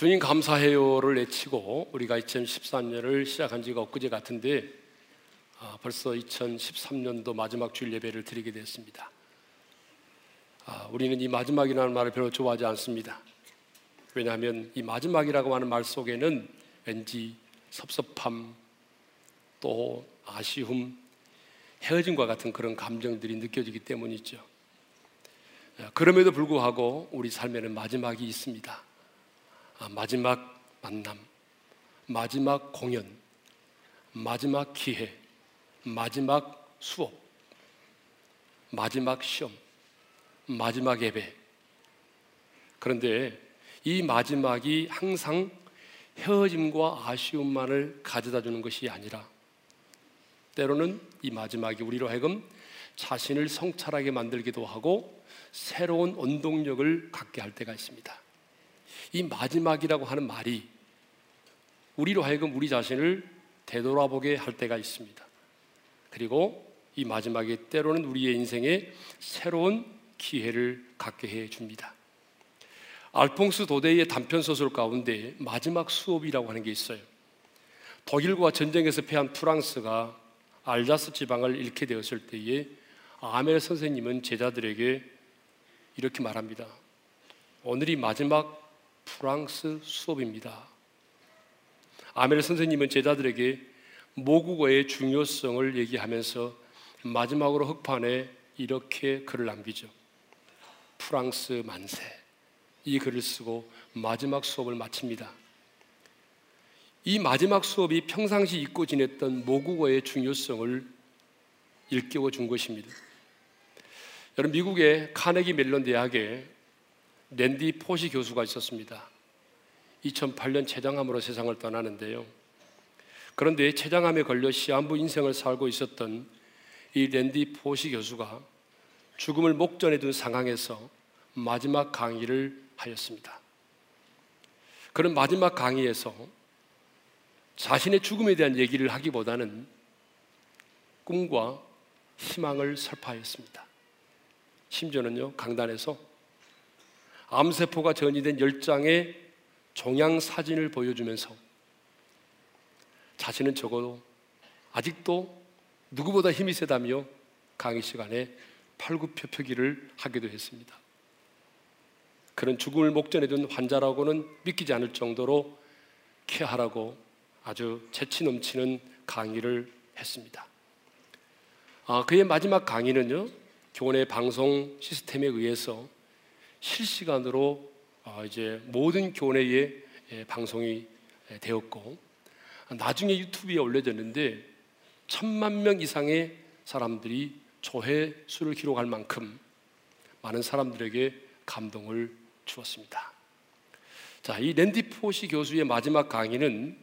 주님 감사해요를 외치고 우리가 2013년을 시작한 지가 엊그제 같은데 아, 벌써 2013년도 마지막 주일 예배를 드리게 됐습니다. 아, 우리는 이 마지막이라는 말을 별로 좋아하지 않습니다. 왜냐하면 이 마지막이라고 하는 말 속에는 왠지 섭섭함, 또 아쉬움, 헤어짐과 같은 그런 감정들이 느껴지기 때문이죠. 아, 그럼에도 불구하고 우리 삶에는 마지막이 있습니다. 아, 마지막 만남, 마지막 공연, 마지막 기회, 마지막 수업, 마지막 시험, 마지막 예배. 그런데 이 마지막이 항상 헤어짐과 아쉬움만을 가져다 주는 것이 아니라 때로는 이 마지막이 우리로 하여금 자신을 성찰하게 만들기도 하고 새로운 원동력을 갖게 할 때가 있습니다. 이 마지막이라고 하는 말이 우리로 하여금 우리 자신을 되돌아보게 할 때가 있습니다. 그리고 이 마지막이 때로는 우리의 인생에 새로운 기회를 갖게 해 줍니다. 알퐁스 도데이의 단편 소설 가운데 마지막 수업이라고 하는 게 있어요. 독일과 전쟁에서 패한 프랑스가 알자스 지방을 잃게 되었을 때에 아멜 선생님은 제자들에게 이렇게 말합니다. 오늘이 마지막 프랑스 수업입니다. 아멜 선생님은 제자들에게 모국어의 중요성을 얘기하면서 마지막으로 흑판에 이렇게 글을 남기죠. 프랑스 만세. 이 글을 쓰고 마지막 수업을 마칩니다. 이 마지막 수업이 평상시 잊고 지냈던 모국어의 중요성을 일깨워 준 것입니다. 여러분 미국의 카네기 멜론 대학에 랜디 포시 교수가 있었습니다. 2008년 췌장암으로 세상을 떠나는데요. 그런데 췌장암에 걸려 시한부 인생을 살고 있었던 이 랜디 포시 교수가 죽음을 목전에 둔 상황에서 마지막 강의를 하였습니다. 그런 마지막 강의에서 자신의 죽음에 대한 얘기를 하기보다는 꿈과 희망을 설파하였습니다. 심지어는요, 강단에서 암세포가 전이된 10장의 종양 사진을 보여주면서 자신은 적어도 아직도 누구보다 힘이 세다며 강의 시간에 팔굽혀펴기를 하기도 했습니다. 그런 죽음을 목전에 둔 환자라고는 믿기지 않을 정도로 케하라고 아주 재치 넘치는 강의를 했습니다. 아, 그의 마지막 강의는요, 교내 방송 시스템에 의해서 실시간으로 어, 이제 모든 교내에 예, 방송이 예, 되었고 나중에 유튜브에 올려졌는데 천만 명 이상의 사람들이 조회 수를 기록할 만큼 많은 사람들에게 감동을 주었습니다. 자, 이 랜디 포시 교수의 마지막 강의는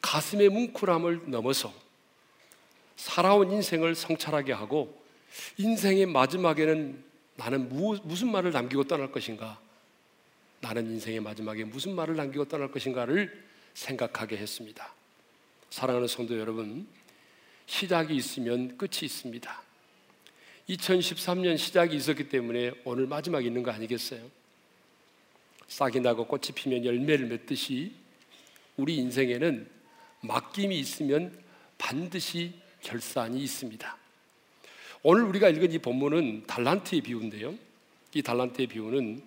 가슴의 뭉클함을 넘어서 살아온 인생을 성찰하게 하고 인생의 마지막에는 나는 무, 무슨 말을 남기고 떠날 것인가? 나는 인생의 마지막에 무슨 말을 남기고 떠날 것인가를 생각하게 했습니다. 사랑하는 성도 여러분, 시작이 있으면 끝이 있습니다. 2013년 시작이 있었기 때문에 오늘 마지막이 있는 거 아니겠어요? 싹이 나고 꽃이 피면 열매를 맺듯이 우리 인생에는 맡김이 있으면 반드시 결산이 있습니다. 오늘 우리가 읽은 이 본문은 달란트의 비유인데요. 이 달란트의 비유는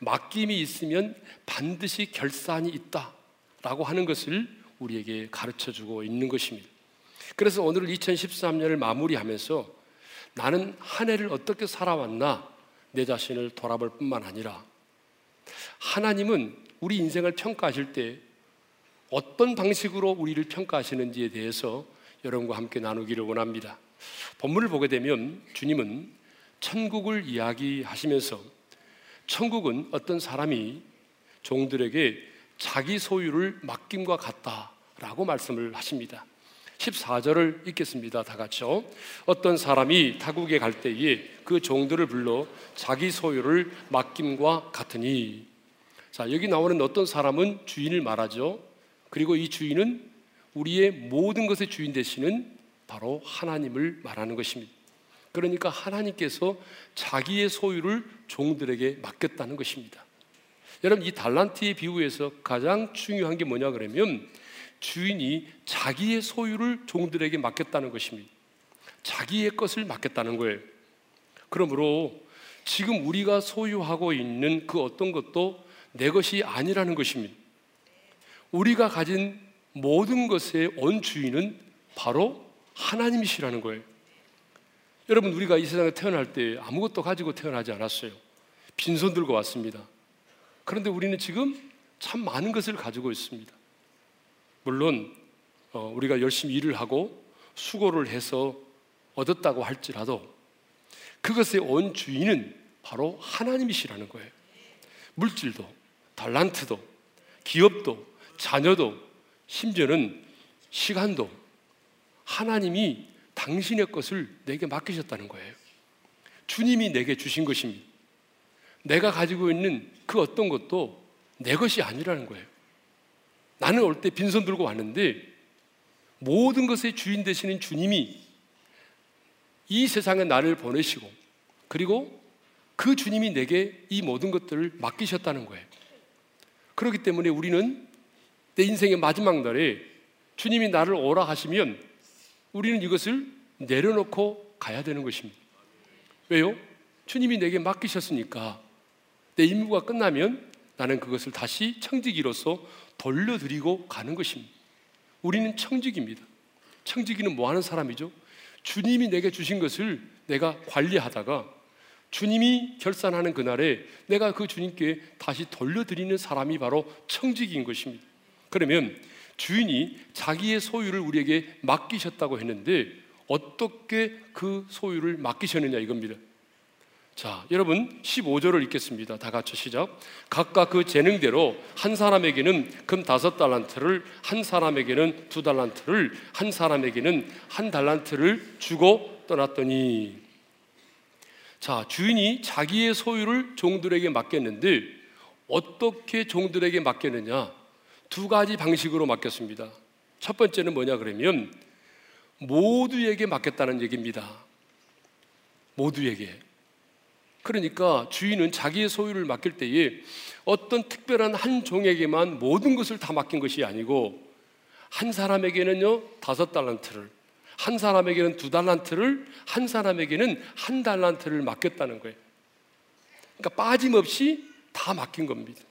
맡김이 있으면 반드시 결산이 있다라고 하는 것을 우리에게 가르쳐 주고 있는 것입니다. 그래서 오늘 2013년을 마무리하면서 나는 한 해를 어떻게 살아왔나 내 자신을 돌아볼 뿐만 아니라 하나님은 우리 인생을 평가하실 때 어떤 방식으로 우리를 평가하시는지에 대해서 여러분과 함께 나누기를 원합니다. 본문을 보게 되면 주님은 천국을 이야기하시면서 천국은 어떤 사람이 종들에게 자기 소유를 맡김과 같다라고 말씀을 하십니다. 14절을 읽겠습니다. 다 같이요. 어떤 사람이 타국에 갈 때에 그 종들을 불러 자기 소유를 맡김과 같으니. 자, 여기 나오는 어떤 사람은 주인을 말하죠. 그리고 이 주인은 우리의 모든 것의 주인 되시는 바로 하나님을 말하는 것입니다. 그러니까 하나님께서 자기의 소유를 종들에게 맡겼다는 것입니다. 여러분 이 달란트의 비유에서 가장 중요한 게 뭐냐 그러면 주인이 자기의 소유를 종들에게 맡겼다는 것입니다. 자기의 것을 맡겼다는 거예요. 그러므로 지금 우리가 소유하고 있는 그 어떤 것도 내 것이 아니라는 것입니다. 우리가 가진 모든 것의 원주인은 바로 하나님이시라는 거예요. 여러분, 우리가 이 세상에 태어날 때 아무것도 가지고 태어나지 않았어요. 빈손 들고 왔습니다. 그런데 우리는 지금 참 많은 것을 가지고 있습니다. 물론, 어, 우리가 열심히 일을 하고 수고를 해서 얻었다고 할지라도 그것의 원주인은 바로 하나님이시라는 거예요. 물질도, 달란트도, 기업도, 자녀도, 심지어는 시간도 하나님이 당신의 것을 내게 맡기셨다는 거예요. 주님이 내게 주신 것입니다. 내가 가지고 있는 그 어떤 것도 내 것이 아니라는 거예요. 나는 올 때 빈손 들고 왔는데 모든 것의 주인 되시는 주님이 이 세상에 나를 보내시고 그리고 그 주님이 내게 이 모든 것들을 맡기셨다는 거예요. 그렇기 때문에 우리는 내 인생의 마지막 날에 주님이 나를 오라 하시면 우리는 이것을 내려놓고 가야 되는 것입니다. 왜요? 주님이 내게 맡기셨으니까 내 임무가 끝나면 나는 그것을 다시 청지기로서 돌려드리고 가는 것입니다. 우리는 청지기입니다. 청지기는 뭐 하는 사람이죠? 주님이 내게 주신 것을 내가 관리하다가 주님이 결산하는 그날에 내가 그 주님께 다시 돌려드리는 사람이 바로 청지기인 것입니다. 그러면 주인이 자기의 소유를 우리에게 맡기셨다고 했는데 어떻게 그 소유를 맡기셨느냐 이겁니다. 자, 여러분 15절을 읽겠습니다. 다 같이 시작. 각각 그 재능대로 한 사람에게는 금 다섯 달란트를 한 사람에게는 두 달란트를 한 사람에게는 한 달란트를 주고 떠났더니 자, 주인이 자기의 소유를 종들에게 맡겼는데 어떻게 종들에게 맡겼느냐? 두 가지 방식으로 맡겼습니다. 첫 번째는 뭐냐 그러면 모두에게 맡겼다는 얘기입니다. 모두에게. 그러니까 주인은 자기의 소유를 맡길 때에 어떤 특별한 한 종에게만 모든 것을 다 맡긴 것이 아니고 한 사람에게는요 다섯 달란트를 한 사람에게는 두 달란트를 한 사람에게는 한 달란트를 맡겼다는 거예요. 그러니까 빠짐없이 다 맡긴 겁니다.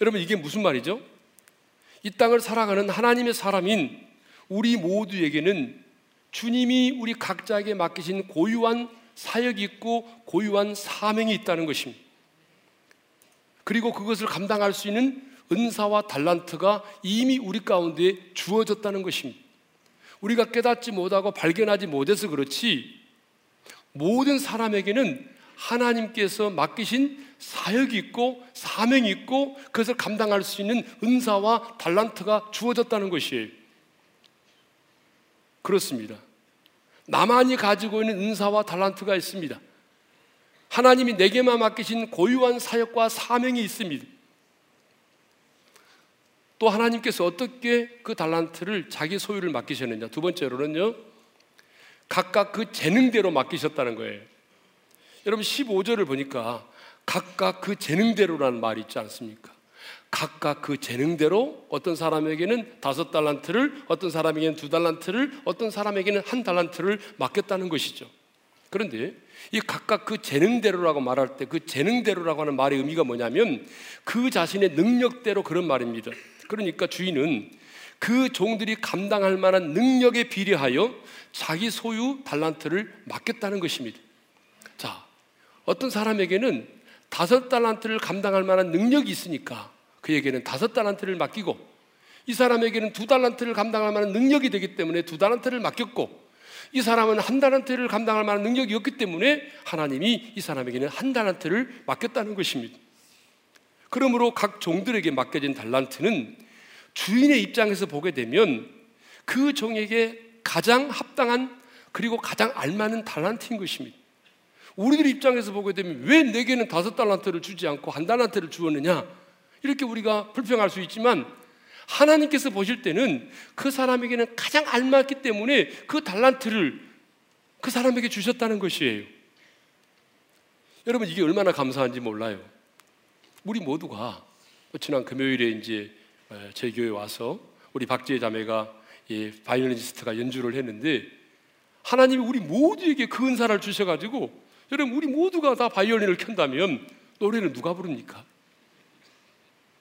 여러분 이게 무슨 말이죠? 이 땅을 살아가는 하나님의 사람인 우리 모두에게는 주님이 우리 각자에게 맡기신 고유한 사역이 있고 고유한 사명이 있다는 것입니다. 그리고 그것을 감당할 수 있는 은사와 달란트가 이미 우리 가운데 주어졌다는 것입니다. 우리가 깨닫지 못하고 발견하지 못해서 그렇지 모든 사람에게는 하나님께서 맡기신 사역이 있고 사명이 있고 그것을 감당할 수 있는 은사와 달란트가 주어졌다는 것이에요. 그렇습니다. 나만이 가지고 있는 은사와 달란트가 있습니다. 하나님이 내게만 맡기신 고유한 사역과 사명이 있습니다. 또 하나님께서 어떻게 그 달란트를 자기 소유를 맡기셨느냐. 두 번째로는요, 각각 그 재능대로 맡기셨다는 거예요. 여러분 15절을 보니까 각각 그 재능대로라는 말이 있지 않습니까? 각각 그 재능대로 어떤 사람에게는 다섯 달란트를, 어떤 사람에게는 두 달란트를, 어떤 사람에게는 한 달란트를 맡겼다는 것이죠. 그런데 이 각각 그 재능대로라고 말할 때 그 재능대로라고 하는 말의 의미가 뭐냐면 그 자신의 능력대로 그런 말입니다. 그러니까 주인은 그 종들이 감당할 만한 능력에 비례하여 자기 소유 달란트를 맡겼다는 것입니다. 자, 어떤 사람에게는 다섯 달란트를 감당할 만한 능력이 있으니까 그에게는 다섯 달란트를 맡기고 이 사람에게는 두 달란트를 감당할 만한 능력이 되기 때문에 두 달란트를 맡겼고 이 사람은 한 달란트를 감당할 만한 능력이 없기 때문에 하나님이 이 사람에게는 한 달란트를 맡겼다는 것입니다. 그러므로 각 종들에게 맡겨진 달란트는 주인의 입장에서 보게 되면 그 종에게 가장 합당한 그리고 가장 알맞는 달란트인 것입니다. 우리들 입장에서 보게 되면 왜 내게는 다섯 달란트를 주지 않고 한 달란트를 주었느냐? 이렇게 우리가 불평할 수 있지만 하나님께서 보실 때는 그 사람에게는 가장 알맞기 때문에 그 달란트를 그 사람에게 주셨다는 것이에요. 여러분 이게 얼마나 감사한지 몰라요. 우리 모두가 지난 금요일에 이제 제 교회 와서 우리 박지혜 자매가 이 바이올리니스트가 연주를 했는데 하나님이 우리 모두에게 그 은사를 주셔가지고 여러분 우리 모두가 다 바이올린을 켠다면 노래는 누가 부릅니까?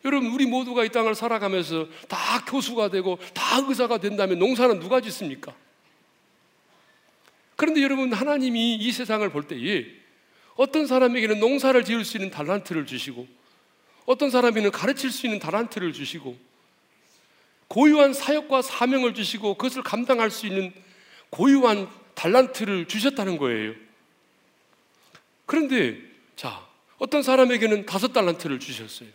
여러분 우리 모두가 이 땅을 살아가면서 다 교수가 되고 다 의사가 된다면 농사는 누가 짓습니까? 그런데 여러분 하나님이 이 세상을 볼 때에 어떤 사람에게는 농사를 지을 수 있는 달란트를 주시고 어떤 사람에게는 가르칠 수 있는 달란트를 주시고 고유한 사역과 사명을 주시고 그것을 감당할 수 있는 고유한 달란트를 주셨다는 거예요. 그런데 자, 어떤 사람에게는 다섯 달란트를 주셨어요.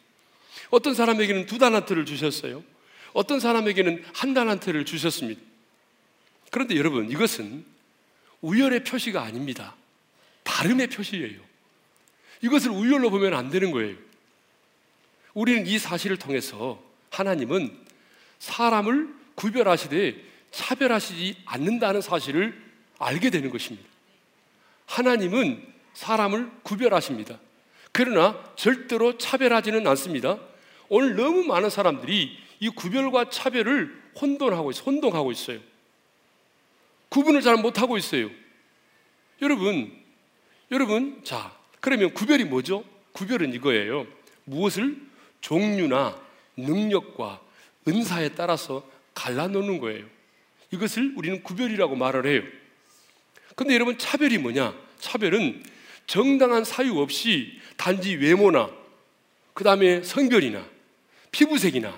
어떤 사람에게는 두 달란트를 주셨어요. 어떤 사람에게는 한 달란트를 주셨습니다. 그런데 여러분, 이것은 우열의 표시가 아닙니다. 다름의 표시예요. 이것을 우열로 보면 안 되는 거예요. 우리는 이 사실을 통해서 하나님은 사람을 구별하시되 차별하시지 않는다는 사실을 알게 되는 것입니다. 하나님은 사람을 구별하십니다. 그러나 절대로 차별하지는 않습니다. 오늘 너무 많은 사람들이 이 구별과 차별을 혼돈하고 있어요. 혼동하고 있어요. 구분을 잘 못하고 있어요. 여러분, 여러분, 자, 그러면 구별이 뭐죠? 구별은 이거예요. 무엇을 종류나 능력과 은사에 따라서 갈라놓는 거예요. 이것을 우리는 구별이라고 말을 해요. 근데 여러분, 차별이 뭐냐? 차별은 정당한 사유 없이 단지 외모나 그 다음에 성별이나 피부색이나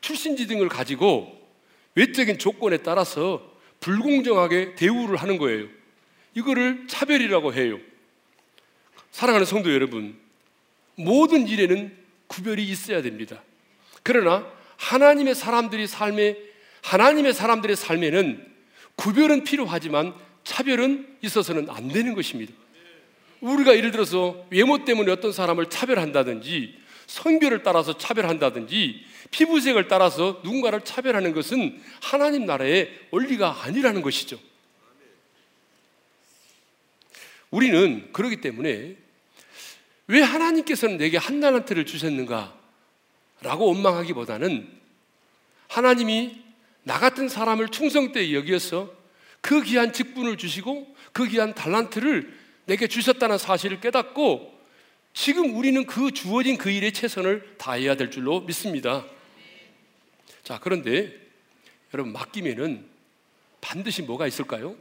출신지 등을 가지고 외적인 조건에 따라서 불공정하게 대우를 하는 거예요. 이거를 차별이라고 해요. 사랑하는 성도 여러분, 모든 일에는 구별이 있어야 됩니다. 그러나 하나님의 사람들이 삶에 하나님의 사람들의 삶에는 구별은 필요하지만 차별은 있어서는 안 되는 것입니다. 우리가 예를 들어서 외모 때문에 어떤 사람을 차별한다든지 성별을 따라서 차별한다든지 피부색을 따라서 누군가를 차별하는 것은 하나님 나라의 원리가 아니라는 것이죠. 우리는 그러기 때문에 왜 하나님께서는 내게 한 달란트를 주셨는가? 라고 원망하기보다는 하나님이 나 같은 사람을 충성되이 여기어서 그 귀한 직분을 주시고 그 귀한 달란트를 내게 주셨다는 사실을 깨닫고 지금 우리는 그 주어진 그 일에 최선을 다해야 될 줄로 믿습니다. 자, 그런데 여러분 맡기면은 반드시 뭐가 있을까요?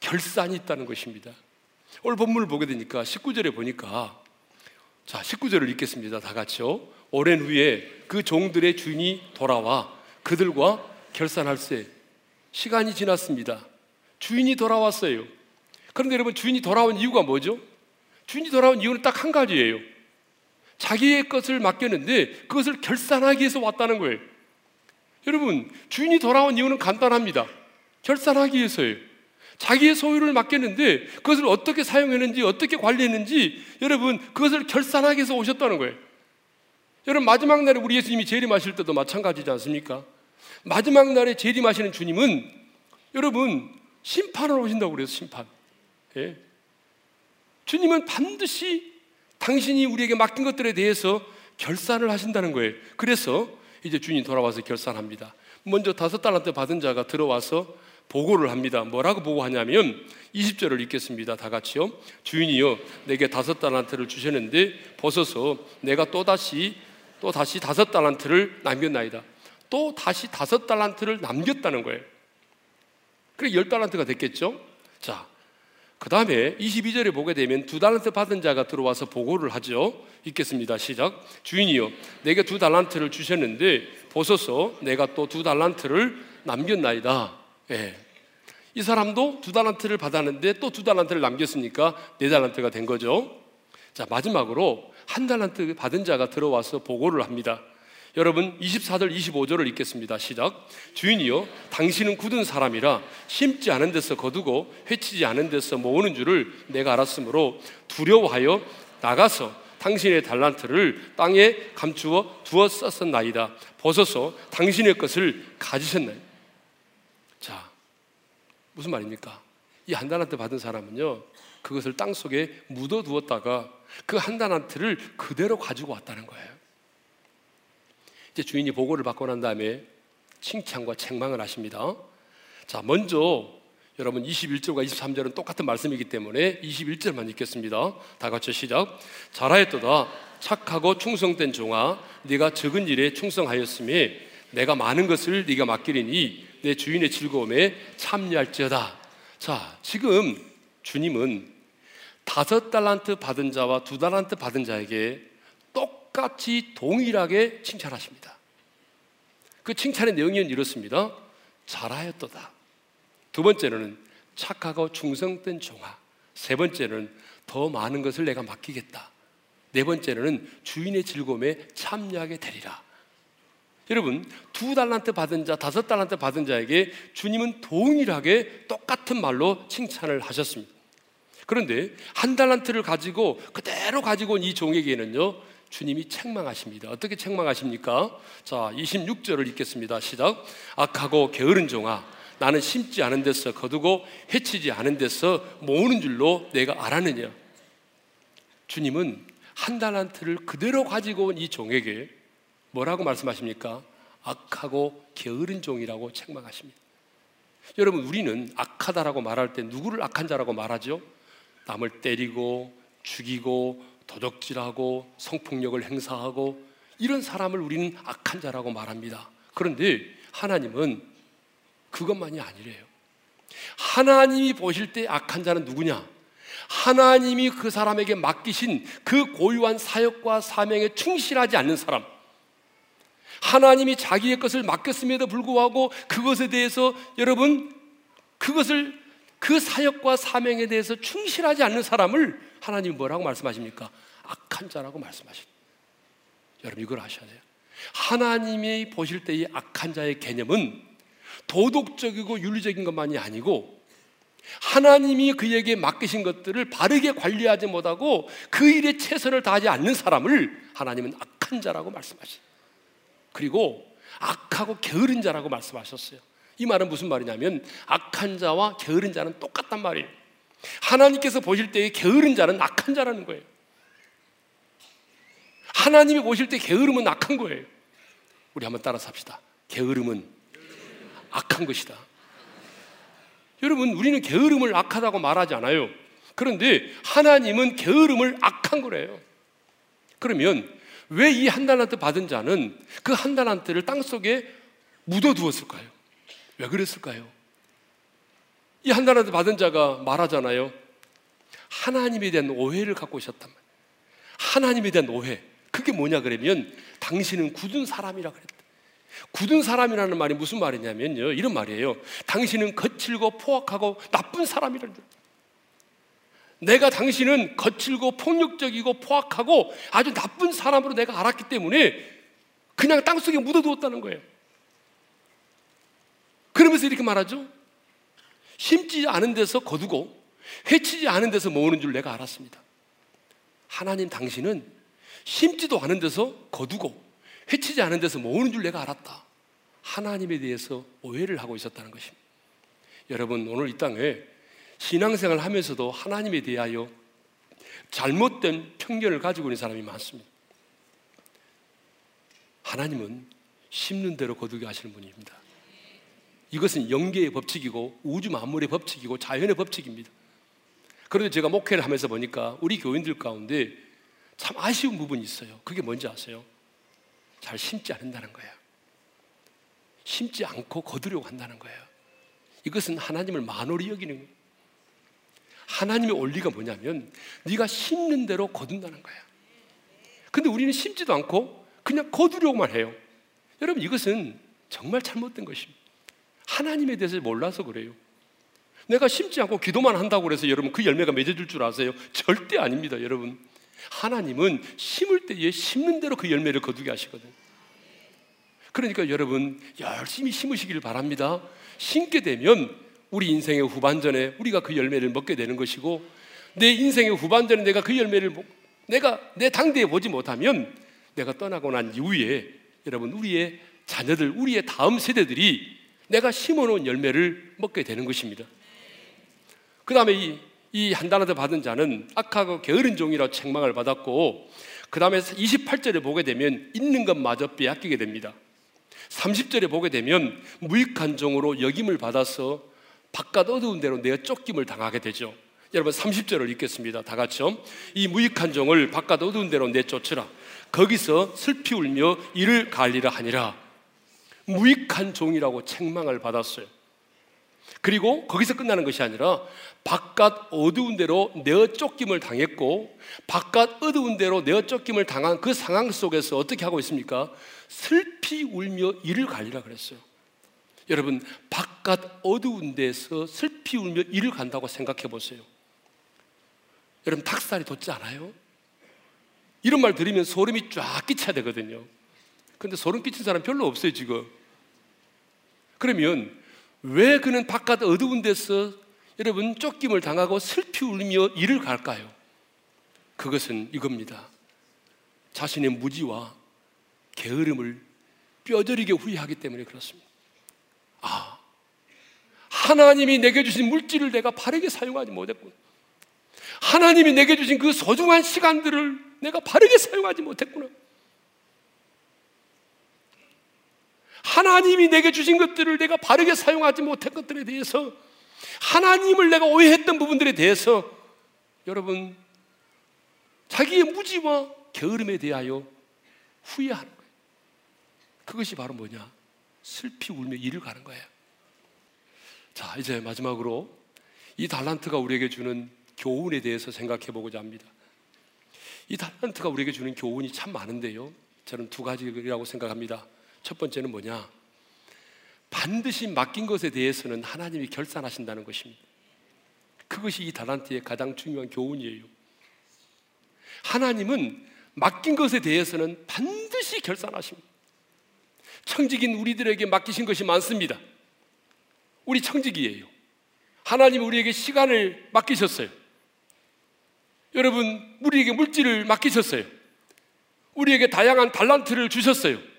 결산이 있다는 것입니다. 오늘 본문을 보게 되니까 19절에 보니까 자, 19절을 읽겠습니다. 다 같이요. 오랜 후에 그 종들의 주인이 돌아와 그들과 결산할세. 시간이 지났습니다. 주인이 돌아왔어요. 그런데 여러분 주인이 돌아온 이유가 뭐죠? 주인이 돌아온 이유는 딱 한 가지예요. 자기의 것을 맡겼는데 그것을 결산하기 위해서 왔다는 거예요. 여러분, 주인이 돌아온 이유는 간단합니다. 결산하기 위해서예요. 자기의 소유를 맡겼는데 그것을 어떻게 사용했는지 어떻게 관리했는지 여러분 그것을 결산하기 위해서 오셨다는 거예요. 여러분 마지막 날에 우리 예수님이 재림하실 때도 마찬가지지 않습니까? 마지막 날에 재림하시는 주님은 여러분 심판을 오신다고 그래서 심판. 예. 주님은 반드시 당신이 우리에게 맡긴 것들에 대해서 결산을 하신다는 거예요. 그래서 이제 주님 돌아와서 결산합니다. 먼저 다섯 달란트 받은 자가 들어와서 보고를 합니다. 뭐라고 보고하냐면 20절을 읽겠습니다. 다 같이요. 주인이요 내게 다섯 달란트를 주셨는데 벗어서 내가 또 다시 또 다시 다섯 달란트를 남겼나이다. 또 다시 다섯 달란트를 남겼다는 거예요. 그래 열 달란트가 됐겠죠. 자, 그 다음에 22절에 보게 되면 두 달란트 받은 자가 들어와서 보고를 하죠. 읽겠습니다. 시작. 주인이요 내게 두 달란트를 주셨는데 벗어서 내가 또 두 달란트를 남겼나이다. 예. 이 사람도 두 달란트를 받았는데 또 두 달란트를 남겼으니까 네 달란트가 된 거죠. 자, 마지막으로 한 달란트 받은 자가 들어와서 보고를 합니다. 여러분 24절 25절을 읽겠습니다. 시작. 주인이요 당신은 굳은 사람이라 심지 않은 데서 거두고 회치지 않은 데서 모으는 줄을 내가 알았으므로 두려워하여 나가서 당신의 달란트를 땅에 감추어 두어 썼었나이다. 벗어서 당신의 것을 가지셨나요? 자, 무슨 말입니까? 이 한 달란트 받은 사람은요, 그것을 땅 속에 묻어 두었다가 그 한 달란트를 그대로 가지고 왔다는 거예요. 이제 주인이 보고를 받고 난 다음에 칭찬과 책망을 하십니다. 자, 먼저 여러분 21절과 23절은 똑같은 말씀이기 때문에 21절만 읽겠습니다. 다 같이 시작. 잘하였도다. 착하고 충성된 종아, 네가 적은 일에 충성하였음에 내가 많은 것을 네가 맡기리니 내 주인의 즐거움에 참여할지어다. 자, 지금 주님은 다섯 달란트 받은 자와 두 달란트 받은 자에게 똑같이 동일하게 칭찬하십니다. 그 칭찬의 내용은 이렇습니다. 잘하였도다. 두 번째는 착하고 충성된 종아. 세 번째는 더 많은 것을 내가 맡기겠다. 네 번째는 주인의 즐거움에 참여하게 되리라. 여러분, 두 달란트 받은 자, 다섯 달란트 받은 자에게 주님은 동일하게 똑같은 말로 칭찬을 하셨습니다. 그런데 한 달란트를 가지고 그대로 가지고 온 이 종에게는요, 주님이 책망하십니다. 어떻게 책망하십니까? 자, 26절을 읽겠습니다. 시작. 악하고 게으른 종아, 나는 심지 않은 데서 거두고 해치지 않은 데서 모으는 줄로 내가 알았느냐. 주님은 한 달란트를 그대로 가지고 온 이 종에게 뭐라고 말씀하십니까? 악하고 게으른 종이라고 책망하십니다. 여러분, 우리는 악하다라고 말할 때 누구를 악한 자라고 말하죠? 남을 때리고 죽이고 도적질하고 성폭력을 행사하고 이런 사람을 우리는 악한 자라고 말합니다. 그런데 하나님은 그것만이 아니래요. 하나님이 보실 때 악한 자는 누구냐? 하나님이 그 사람에게 맡기신 그 고유한 사역과 사명에 충실하지 않는 사람. 하나님이 자기의 것을 맡겼음에도 불구하고 그것에 대해서 여러분 그것을 그 사역과 사명에 대해서 충실하지 않는 사람을 하나님이 뭐라고 말씀하십니까? 악한 자라고 말씀하십니다. 여러분 이걸 아셔야 돼요. 하나님이 보실 때의 악한 자의 개념은 도덕적이고 윤리적인 것만이 아니고 하나님이 그에게 맡기신 것들을 바르게 관리하지 못하고 그 일에 최선을 다하지 않는 사람을 하나님은 악한 자라고 말씀하십니다. 그리고 악하고 게으른 자라고 말씀하셨어요. 이 말은 무슨 말이냐면 악한 자와 게으른 자는 똑같단 말이에요. 하나님께서 보실 때에 게으른 자는 악한 자라는 거예요. 하나님이 보실 때 게으름은 악한 거예요. 우리 한번 따라서 합시다. 게으름은 악한 것이다. 여러분, 우리는 게으름을 악하다고 말하지 않아요. 그런데 하나님은 게으름을 악한 거래요. 그러면 왜 이 한 달란트 받은 자는 그 한 달란트를 땅 속에 묻어두었을까요? 왜 그랬을까요? 이한 달란트 받은 자가 말하잖아요. 하나님에 대한 오해를 갖고 있었단 말이에요. 하나님에 대한 오해. 그게 뭐냐 그러면 당신은 굳은 사람이라 그랬다. 굳은 사람이라는 말이 무슨 말이냐면요. 이런 말이에요. 당신은 거칠고 포악하고 나쁜 사람이라는 줄. 내가 당신은 거칠고 폭력적이고 포악하고 아주 나쁜 사람으로 내가 알았기 때문에 그냥 땅속에 묻어두었다는 거예요. 그러면서 이렇게 말하죠. 심지 않은 데서 거두고 해치지 않은 데서 모으는 줄 내가 알았습니다. 하나님 당신은 심지도 않은 데서 거두고 해치지 않은 데서 모으는 줄 내가 알았다. 하나님에 대해서 오해를 하고 있었다는 것입니다. 여러분, 오늘 이 땅에 신앙생활 하면서도 하나님에 대하여 잘못된 편견을 가지고 있는 사람이 많습니다. 하나님은 심는 대로 거두게 하시는 분입니다. 이것은 영계의 법칙이고 우주 만물의 법칙이고 자연의 법칙입니다. 그런데 제가 목회를 하면서 보니까 우리 교인들 가운데 참 아쉬운 부분이 있어요. 그게 뭔지 아세요? 잘 심지 않는다는 거예요. 심지 않고 거두려고 한다는 거예요. 이것은 하나님을 만홀히 여기는 거예요. 하나님의 원리가 뭐냐면 네가 심는 대로 거둔다는 거예요. 근데 우리는 심지도 않고 그냥 거두려고만 해요. 여러분 이것은 정말 잘못된 것입니다. 하나님에 대해서 몰라서 그래요. 내가 심지 않고 기도만 한다고 해서 여러분 그 열매가 맺어질 줄 아세요? 절대 아닙니다, 여러분. 하나님은 심을 때에 심는 대로 그 열매를 거두게 하시거든요. 그러니까 여러분 열심히 심으시길 바랍니다. 심게 되면 우리 인생의 후반전에 우리가 그 열매를 먹게 되는 것이고 내 인생의 후반전에 내가 그 열매를 내가 내 당대에 보지 못하면 내가 떠나고 난 이후에 여러분 우리의 자녀들 우리의 다음 세대들이 내가 심어놓은 열매를 먹게 되는 것입니다. 그 다음에 이 이 한 달란트 받은 자는 악하고 게으른 종이라 책망을 받았고 그 다음에 28절에 보게 되면 있는 것마저 빼앗기게 됩니다. 30절에 보게 되면 무익한 종으로 역임을 받아서 바깥 어두운 데로 내어 쫓김을 당하게 되죠. 여러분 30절을 읽겠습니다. 다 같이요. 이 무익한 종을 바깥 어두운 데로 내쫓으라. 거기서 슬피 울며 이를 갈리라 하니라. 무익한 종이라고 책망을 받았어요. 그리고 거기서 끝나는 것이 아니라 바깥 어두운 데로 내어 쫓김을 당했고 바깥 어두운 데로 내어 쫓김을 당한 그 상황 속에서 어떻게 하고 있습니까? 슬피 울며 이를 갈리라 그랬어요. 여러분 바깥 어두운 데서 슬피 울며 이를 간다고 생각해 보세요. 여러분 닭살이 돋지 않아요? 이런 말 들으면 소름이 쫙 끼쳐야 되거든요. 근데 소름 끼친 사람 별로 없어요, 지금. 그러면 왜 그는 바깥 어두운 데서 여러분 쫓김을 당하고 슬피 울며 이를 갈까요? 그것은 이겁니다. 자신의 무지와 게으름을 뼈저리게 후회하기 때문에 그렇습니다. 아, 하나님이 내게 주신 물질을 내가 바르게 사용하지 못했구나. 하나님이 내게 주신 그 소중한 시간들을 내가 바르게 사용하지 못했구나. 하나님이 내게 주신 것들을 내가 바르게 사용하지 못한 것들에 대해서 하나님을 내가 오해했던 부분들에 대해서 여러분 자기의 무지와 게으름에 대하여 후회하는 거예요. 그것이 바로 뭐냐? 슬피 울며 일을 가는 거예요. 자, 이제 마지막으로 이 달란트가 우리에게 주는 교훈에 대해서 생각해 보고자 합니다. 이 달란트가 우리에게 주는 교훈이 참 많은데요. 저는 두 가지라고 생각합니다. 첫 번째는 뭐냐? 반드시 맡긴 것에 대해서는 하나님이 결산하신다는 것입니다. 그것이 이 달란트의 가장 중요한 교훈이에요. 하나님은 맡긴 것에 대해서는 반드시 결산하십니다. 청직인 우리들에게 맡기신 것이 많습니다. 우리 청직이에요. 하나님 우리에게 시간을 맡기셨어요. 여러분, 우리에게 물질을 맡기셨어요. 우리에게 다양한 달란트를 주셨어요.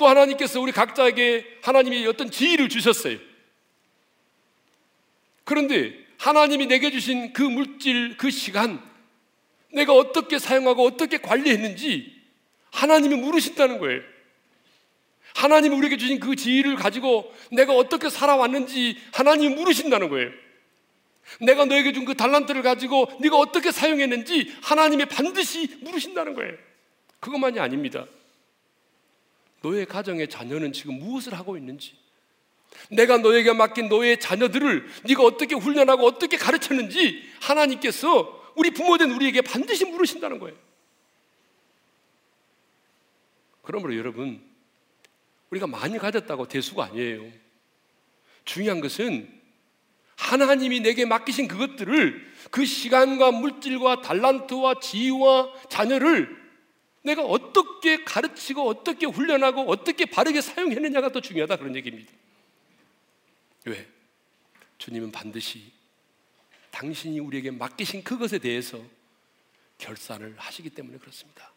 또 하나님께서 우리 각자에게 하나님이 어떤 지위를 주셨어요. 그런데 하나님이 내게 주신 그 물질, 그 시간, 내가 어떻게 사용하고 어떻게 관리했는지 하나님이 물으신다는 거예요. 하나님이 우리에게 주신 그 지위를 가지고 내가 어떻게 살아왔는지 하나님이 물으신다는 거예요. 내가 너에게 준 그 달란트를 가지고 네가 어떻게 사용했는지 하나님이 반드시 물으신다는 거예요. 그것만이 아닙니다. 너의 가정의 자녀는 지금 무엇을 하고 있는지, 내가 너에게 맡긴 너의 자녀들을 네가 어떻게 훈련하고 어떻게 가르쳤는지 하나님께서 우리 부모된 우리에게 반드시 물으신다는 거예요. 그러므로 여러분, 우리가 많이 가졌다고 대수가 아니에요. 중요한 것은 하나님이 내게 맡기신 그것들을 그 시간과 물질과 달란트와 지위와 자녀를 내가 어떻게 가르치고 어떻게 훈련하고 어떻게 바르게 사용했느냐가 더 중요하다 그런 얘기입니다. 왜? 주님은 반드시 당신이 우리에게 맡기신 그것에 대해서 결산을 하시기 때문에 그렇습니다.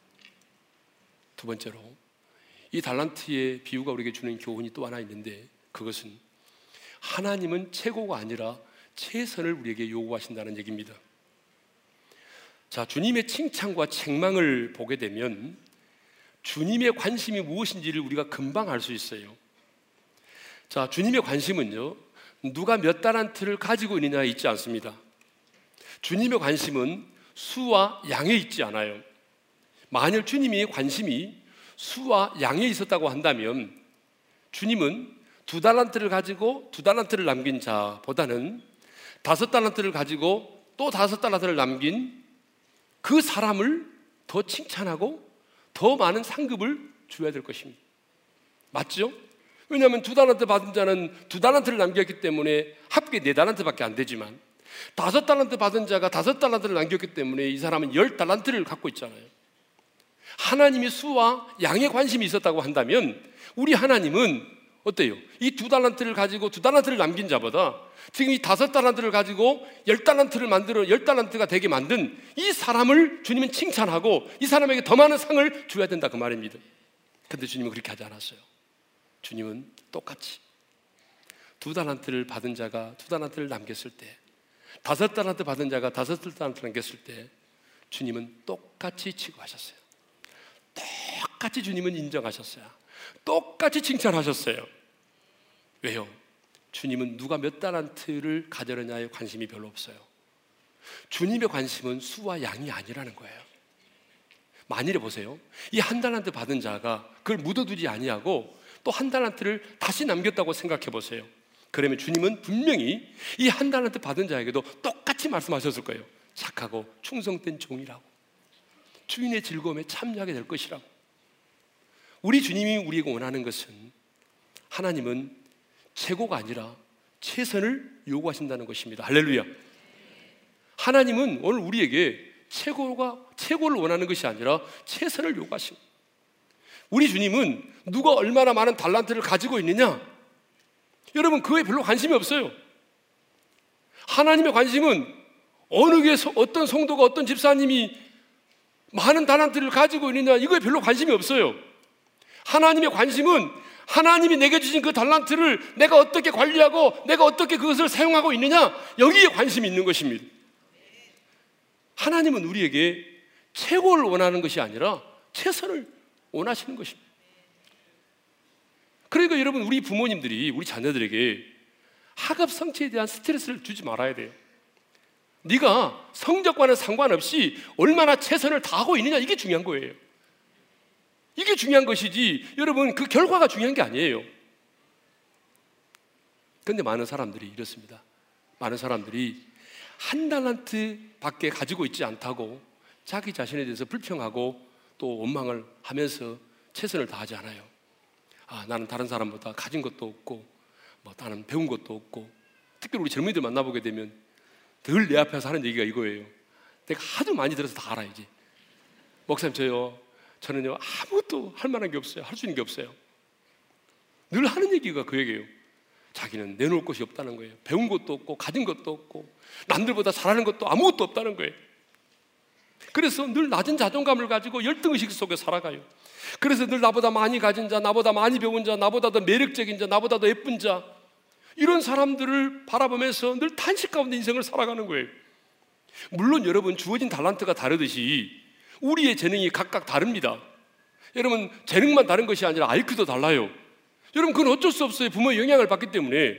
두 번째로 이 달란트의 비유가 우리에게 주는 교훈이 또 하나 있는데 그것은 하나님은 최고가 아니라 최선을 우리에게 요구하신다는 얘기입니다. 자, 주님의 칭찬과 책망을 보게 되면 주님의 관심이 무엇인지를 우리가 금방 알 수 있어요. 자, 주님의 관심은요, 누가 몇 달란트를 가지고 있느냐에 있지 않습니다. 주님의 관심은 수와 양에 있지 않아요. 만일 주님의 관심이 수와 양에 있었다고 한다면 주님은 두 달란트를 가지고 두 달란트를 남긴 자보다는 다섯 달란트를 가지고 또 다섯 달란트를 남긴 그 사람을 더 칭찬하고 더 많은 상급을 줘야 될 것입니다. 맞죠? 왜냐하면 두 달란트 받은 자는 두 달란트를 남겼기 때문에 합계 네 달란트밖에 안 되지만 다섯 달란트 받은 자가 다섯 달란트를 남겼기 때문에 이 사람은 열 달란트를 갖고 있잖아요. 하나님이 수와 양에 관심이 있었다고 한다면 우리 하나님은 어때요? 이 두 달란트를 가지고 두 달란트를 남긴 자보다 지금 이 다섯 달란트를 가지고 열 달란트를 만들어 열 달란트가 되게 만든 이 사람을 주님은 칭찬하고 이 사람에게 더 많은 상을 줘야 된다 그 말입니다. 근데 주님은 그렇게 하지 않았어요. 주님은 똑같이 두 달란트를 받은 자가 두 달란트를 남겼을 때 다섯 달란트 받은 자가 다섯 달란트 남겼을 때 주님은 똑같이 취급하셨어요. 똑같이 주님은 인정하셨어요. 똑같이 칭찬하셨어요. 왜요? 주님은 누가 몇 달란트를 가져느냐에 관심이 별로 없어요. 주님의 관심은 수와 양이 아니라는 거예요. 만일에 보세요. 이 한 달란트 받은 자가 그걸 묻어두지 아니하고 또 한 달란트를 다시 남겼다고 생각해 보세요. 그러면 주님은 분명히 이 한 달란트 받은 자에게도 똑같이 말씀하셨을 거예요. 착하고 충성된 종이라고. 주인의 즐거움에 참여하게 될 것이라고. 우리 주님이 우리에게 원하는 것은 하나님은 최고가 아니라 최선을 요구하신다는 것입니다. 할렐루야. 하나님은 오늘 우리에게 최고가 최고를 원하는 것이 아니라 최선을 요구하신. 우리 주님은 누가 얼마나 많은 달란트를 가지고 있느냐? 여러분 그에 별로 관심이 없어요. 하나님의 관심은 어느 게 어떤 성도가 어떤 집사님이 많은 달란트를 가지고 있느냐 이거에 별로 관심이 없어요. 하나님의 관심은 하나님이 내게 주신 그 달란트를 내가 어떻게 관리하고 내가 어떻게 그것을 사용하고 있느냐 여기에 관심이 있는 것입니다. 하나님은 우리에게 최고를 원하는 것이 아니라 최선을 원하시는 것입니다. 그러니까 여러분 우리 부모님들이 우리 자녀들에게 학업 성취에 대한 스트레스를 주지 말아야 돼요. 네가 성적과는 상관없이 얼마나 최선을 다하고 있느냐 이게 중요한 거예요. 이게 중요한 것이지 여러분 그 결과가 중요한 게 아니에요. 그런데 많은 사람들이 이렇습니다. 많은 사람들이 한 달란트 밖에 가지고 있지 않다고 자기 자신에 대해서 불평하고 또 원망을 하면서 최선을 다하지 않아요. 아, 나는 다른 사람보다 가진 것도 없고, 뭐 나는 배운 것도 없고, 특히 우리 젊은이들 만나보게 되면 늘 내 앞에서 하는 얘기가 이거예요. 내가 하도 많이 들어서 다 알아야지. 목사님, 저요, 저는요, 아무것도 할 만한 게 없어요. 할 수 있는 게 없어요. 늘 하는 얘기가 그 얘기예요. 자기는 내놓을 것이 없다는 거예요. 배운 것도 없고, 가진 것도 없고, 남들보다 잘하는 것도 아무것도 없다는 거예요. 그래서 늘 낮은 자존감을 가지고 열등의식 속에 살아가요. 그래서 늘 나보다 많이 가진 자, 나보다 많이 배운 자, 나보다 더 매력적인 자, 나보다 더 예쁜 자, 이런 사람들을 바라보면서 늘 탄식 가운데 인생을 살아가는 거예요. 물론 여러분 주어진 달란트가 다르듯이 우리의 재능이 각각 다릅니다. 여러분 재능만 다른 것이 아니라 IQ도 달라요. 여러분 그건 어쩔 수 없어요. 부모의 영향을 받기 때문에.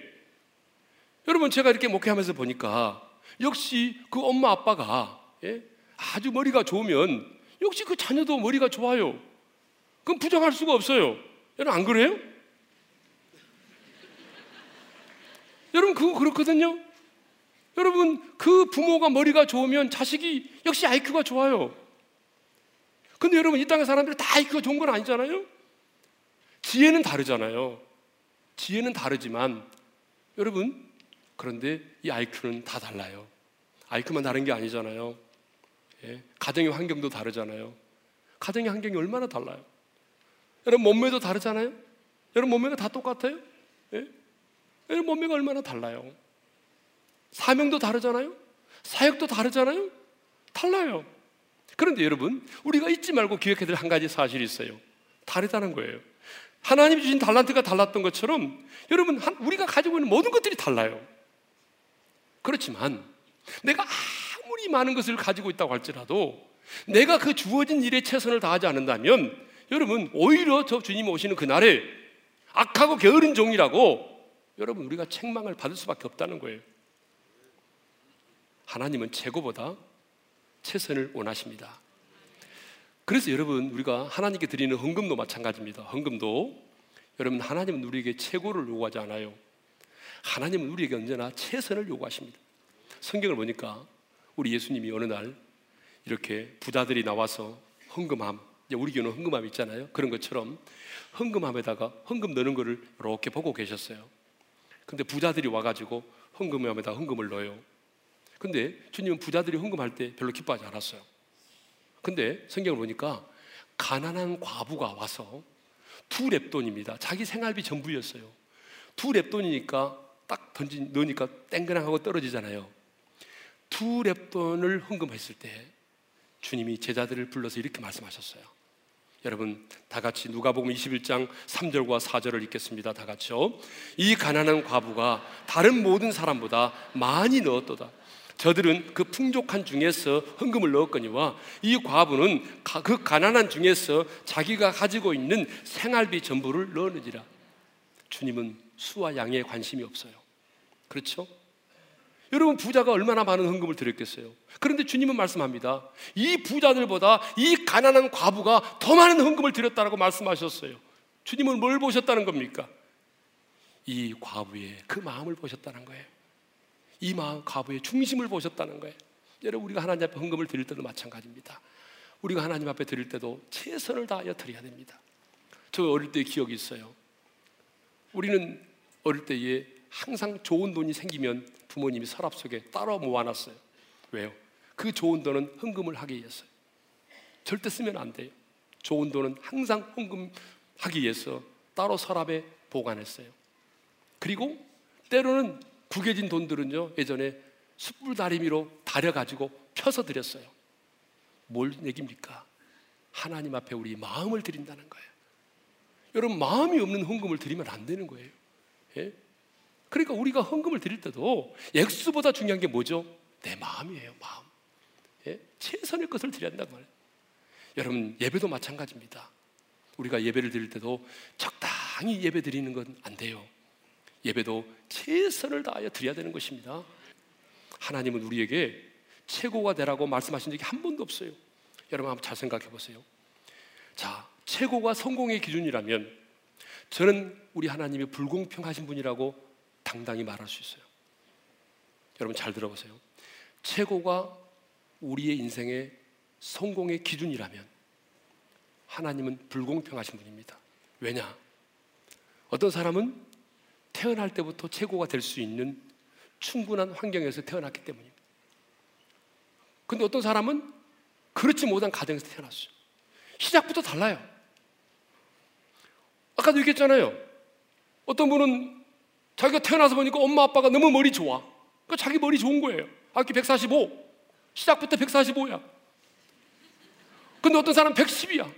여러분 제가 이렇게 목회하면서 보니까 역시 그 엄마 아빠가 예? 아주 머리가 좋으면 역시 그 자녀도 머리가 좋아요. 그럼 부정할 수가 없어요. 여러분 안 그래요? 여러분 그거 그렇거든요. 여러분 그 부모가 머리가 좋으면 자식이 역시 IQ가 좋아요. 근데 여러분 이 땅의 사람들이 다 IQ가 좋은 건 아니잖아요. 지혜는 다르잖아요. 지혜는 다르지만 여러분 그런데 이 IQ는 다 달라요. IQ만 다른 게 아니잖아요. 예? 가정의 환경도 다르잖아요. 가정의 환경이 얼마나 달라요. 여러분 몸매도 다르잖아요. 여러분 몸매가 다 똑같아요. 예? 여러분 몸매가 얼마나 달라요. 사명도 다르잖아요. 사역도 다르잖아요. 달라요. 그런데 여러분 우리가 잊지 말고 기억해야 될 한 가지 사실이 있어요. 다르다는 거예요. 하나님 주신 달란트가 달랐던 것처럼 여러분 우리가 가지고 있는 모든 것들이 달라요. 그렇지만 내가 아무리 많은 것을 가지고 있다고 할지라도 내가 그 주어진 일에 최선을 다하지 않는다면 여러분 오히려 저 주님 오시는 그날에 악하고 게으른 종이라고 여러분 우리가 책망을 받을 수밖에 없다는 거예요. 하나님은 최고보다 최선을 원하십니다. 그래서 여러분 우리가 하나님께 드리는 헌금도 마찬가지입니다. 헌금도 여러분 하나님은 우리에게 최고를 요구하지 않아요. 하나님은 우리에게 언제나 최선을 요구하십니다. 성경을 보니까 우리 예수님이 어느 날 이렇게 부자들이 나와서 헌금함, 우리 교는 헌금함 있잖아요. 그런 것처럼 헌금함에다가 헌금 넣는 거를 이렇게 보고 계셨어요. 근데 부자들이 와가지고 헌금함에다 헌금을 넣어요. 근데 주님은 부자들이 헌금할 때 별로 기뻐하지 않았어요. 근데 성경을 보니까 가난한 과부가 와서 두 랩돈입니다. 자기 생활비 전부였어요. 두 랩돈이니까 딱 던진 넣으니까 땡그랑 하고 떨어지잖아요. 두 랩돈을 헌금했을 때 주님이 제자들을 불러서 이렇게 말씀하셨어요. 여러분 다 같이 누가복음 21장 3절과 4절을 읽겠습니다. 다 같이요. 이 가난한 과부가 다른 모든 사람보다 많이 넣었도다. 저들은 그 풍족한 중에서 헌금을 넣었거니와 이 과부는 그 가난한 중에서 자기가 가지고 있는 생활비 전부를 넣었느니라. 주님은 수와 양에 관심이 없어요. 그렇죠? 여러분 부자가 얼마나 많은 헌금을 드렸겠어요. 그런데 주님은 말씀합니다. 이 부자들보다 이 가난한 과부가 더 많은 헌금을 드렸다라고 말씀하셨어요. 주님은 뭘 보셨다는 겁니까? 이 과부의 그 마음을 보셨다는 거예요. 이 마음 과부의 중심을 보셨다는 거예요. 여러분 우리가 하나님 앞에 헌금을 드릴 때도 마찬가지입니다. 우리가 하나님 앞에 드릴 때도 최선을 다하여 드려야 됩니다. 저 어릴 때 기억이 있어요. 우리는 어릴 때에 항상 좋은 돈이 생기면 부모님이 서랍 속에 따로 모아놨어요. 왜요? 그 좋은 돈은 헌금을 하기 위해서요. 절대 쓰면 안 돼요. 좋은 돈은 항상 헌금하기 위해서 따로 서랍에 보관했어요. 그리고 때로는 구겨진 돈들은요 예전에 숯불 다리미로 다려가지고 펴서 드렸어요. 뭘 얘기입니까? 하나님 앞에 우리 마음을 드린다는 거예요. 여러분 마음이 없는 헌금을 드리면 안 되는 거예요. 예? 그러니까 우리가 헌금을 드릴 때도 액수보다 중요한 게 뭐죠? 내 마음이에요, 마음. 예? 최선의 것을 드려야 한단 말이에요. 여러분 예배도 마찬가지입니다. 우리가 예배를 드릴 때도 적당히 예배 드리는 건 안 돼요. 예배도 최선을 다하여 드려야 되는 것입니다. 하나님은 우리에게 최고가 되라고 말씀하신 적이 한 번도 없어요. 여러분 한번 잘 생각해 보세요. 자, 최고가 성공의 기준이라면 저는 우리 하나님이 불공평하신 분이라고 당당히 말할 수 있어요. 여러분 잘 들어보세요. 최고가 우리의 인생의 성공의 기준이라면 하나님은 불공평하신 분입니다. 왜냐? 어떤 사람은 태어날 때부터 최고가 될 수 있는 충분한 환경에서 태어났기 때문입니다. 근데 어떤 사람은 그렇지 못한 가정에서 태어났어요. 시작부터 달라요. 아까도 얘기했잖아요. 어떤 분은 자기가 태어나서 보니까 엄마 아빠가 너무 머리 좋아. 그 자기 머리 좋은 거예요. 아기 145. 시작부터 145야. 근데 어떤 사람은 110이야.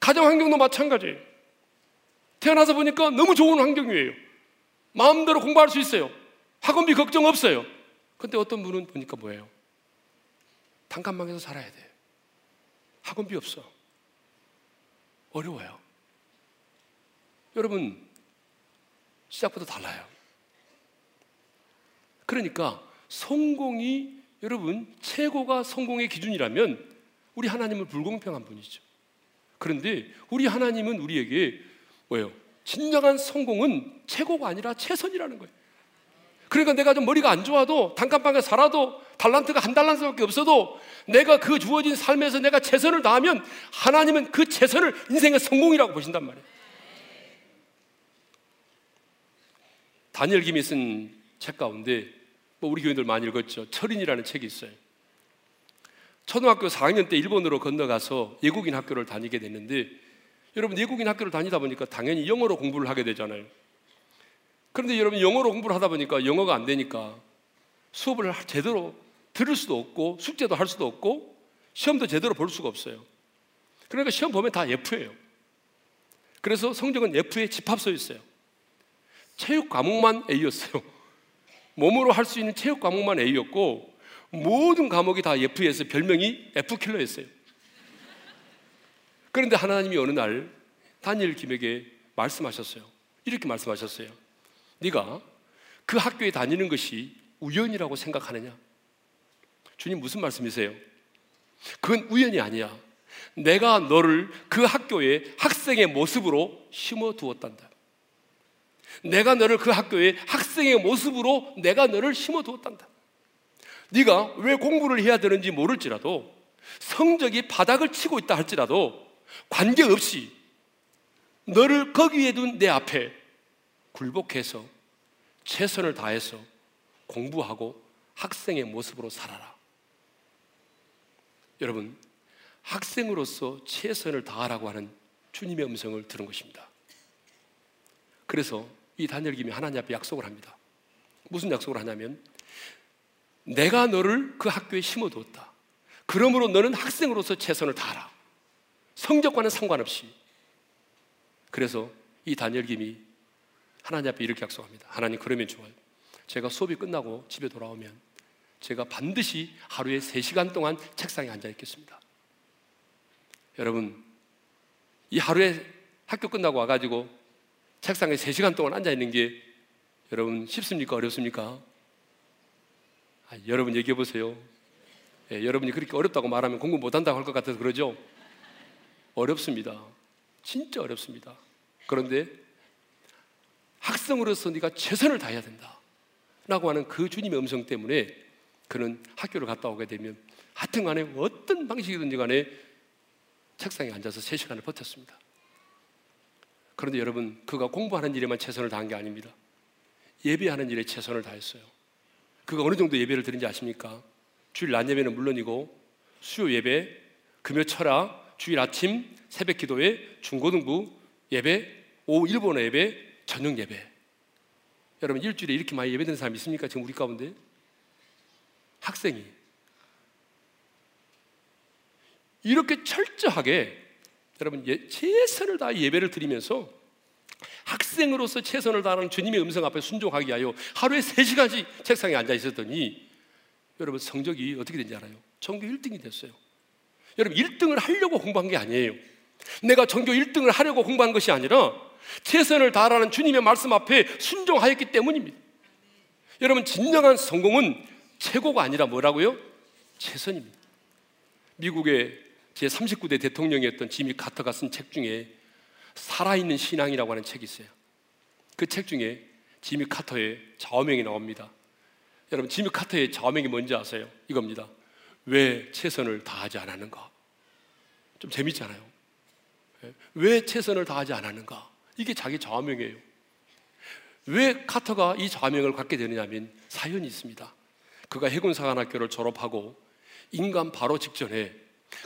가정 환경도 마찬가지예요. 태어나서 보니까 너무 좋은 환경이에요. 마음대로 공부할 수 있어요. 학원비 걱정 없어요. 근데 어떤 분은 보니까 뭐예요? 단칸방에서 살아야 돼. 학원비 없어. 어려워요. 여러분, 시작부터 달라요. 그러니까 성공이 여러분 최고가 성공의 기준이라면 우리 하나님은 불공평한 분이죠. 그런데 우리 하나님은 우리에게 뭐예요? 진정한 성공은 최고가 아니라 최선이라는 거예요. 그러니까 내가 좀 머리가 안 좋아도 단칸방에 살아도 달란트가 한 달란트밖에 없어도 내가 그 주어진 삶에서 내가 최선을 다하면 하나님은 그 최선을 인생의 성공이라고 보신단 말이에요. 다니엘 김이 쓴 책 가운데 뭐 우리 교인들 많이 읽었죠. 철인이라는 책이 있어요. 초등학교 4학년 때 일본으로 건너가서 외국인 학교를 다니게 됐는데 여러분 외국인 학교를 다니다 보니까 당연히 영어로 공부를 하게 되잖아요. 그런데 여러분 영어로 공부를 하다 보니까 영어가 안 되니까 수업을 제대로 들을 수도 없고 숙제도 할 수도 없고 시험도 제대로 볼 수가 없어요. 그러니까 시험 보면 다 F예요. 그래서 성적은 F에 집합서 있어요. 체육 과목만 A였어요. 몸으로 할 수 있는 체육 과목만 A였고 모든 과목이 다 F에서 별명이 F킬러였어요. 그런데 하나님이 어느 날 다니엘 김에게 말씀하셨어요. 이렇게 말씀하셨어요. 네가 그 학교에 다니는 것이 우연이라고 생각하느냐? 주님 무슨 말씀이세요? 그건 우연이 아니야. 내가 너를 그 학교에 학생의 모습으로 심어 두었단다. 내가 너를 그 학교에 학생의 모습으로 내가 너를 심어 두었단다. 네가 왜 공부를 해야 되는지 모를지라도 성적이 바닥을 치고 있다 할지라도 관계없이 너를 거기에 둔 내 앞에 굴복해서 최선을 다해서 공부하고 학생의 모습으로 살아라. 여러분, 학생으로서 최선을 다하라고 하는 주님의 음성을 들은 것입니다. 그래서 이 다니엘 김이 하나님 앞에 약속을 합니다. 무슨 약속을 하냐면 내가 너를 그 학교에 심어두었다. 그러므로 너는 학생으로서 최선을 다하라. 성적과는 상관없이 그래서 이 다니엘 김이 하나님 앞에 이렇게 약속합니다. 하나님 그러면 좋아요. 제가 수업이 끝나고 집에 돌아오면 제가 반드시 하루에 3시간 동안 책상에 앉아 있겠습니다. 여러분, 이 하루에 학교 끝나고 와가지고 책상에 3시간 동안 앉아 있는 게 여러분 쉽습니까? 어렵습니까? 아, 여러분 얘기해 보세요. 예, 여러분이 그렇게 어렵다고 말하면 공부 못한다고 할 것 같아서 그러죠? 어렵습니다. 진짜 어렵습니다. 그런데 학생으로서 네가 최선을 다해야 된다. 라고 하는 그 주님의 음성 때문에 그는 학교를 갔다 오게 되면 하여튼 간에 어떤 방식이든지 간에 책상에 앉아서 3시간을 버텼습니다. 그런데 여러분, 그가 공부하는 일에만 최선을 다한 게 아닙니다. 예배하는 일에 최선을 다했어요. 그가 어느 정도 예배를 드린지 아십니까? 주일 낮 예배는 물론이고 수요 예배, 금요 철학, 주일 아침 새벽 기도회, 중고등부 예배, 오후 일본어 예배, 저녁 예배. 여러분 일주일에 이렇게 많이 예배드는 사람 있습니까? 지금 우리 가운데 학생이 이렇게 철저하게 여러분 예, 최선을 다해 예배를 드리면서 학생으로서 최선을 다하는 주님의 음성 앞에 순종하기 위하여 하루에 3시간씩 책상에 앉아 있었더니 여러분 성적이 어떻게 된지 알아요? 전교 1등이 됐어요. 여러분 1등을 하려고 공부한 게 아니에요. 내가 전교 1등을 하려고 공부한 것이 아니라 최선을 다하라는 주님의 말씀 앞에 순종하였기 때문입니다. 여러분 진정한 성공은 최고가 아니라 뭐라고요? 최선입니다. 미국의 제 39대 대통령이었던 지미 카터가 쓴 책 중에 살아있는 신앙이라고 하는 책이 있어요. 그 책 중에 지미 카터의 좌우명이 나옵니다. 여러분, 지미 카터의 좌우명이 뭔지 아세요? 이겁니다. 왜 최선을 다하지 않았는가? 좀 재밌잖아요. 예? 왜 최선을 다하지 않았는가? 이게 자기 좌우명이에요. 왜 카터가 이 좌우명을 갖게 되느냐면 사연이 있습니다. 그가 해군사관학교를 졸업하고 인간 바로 직전에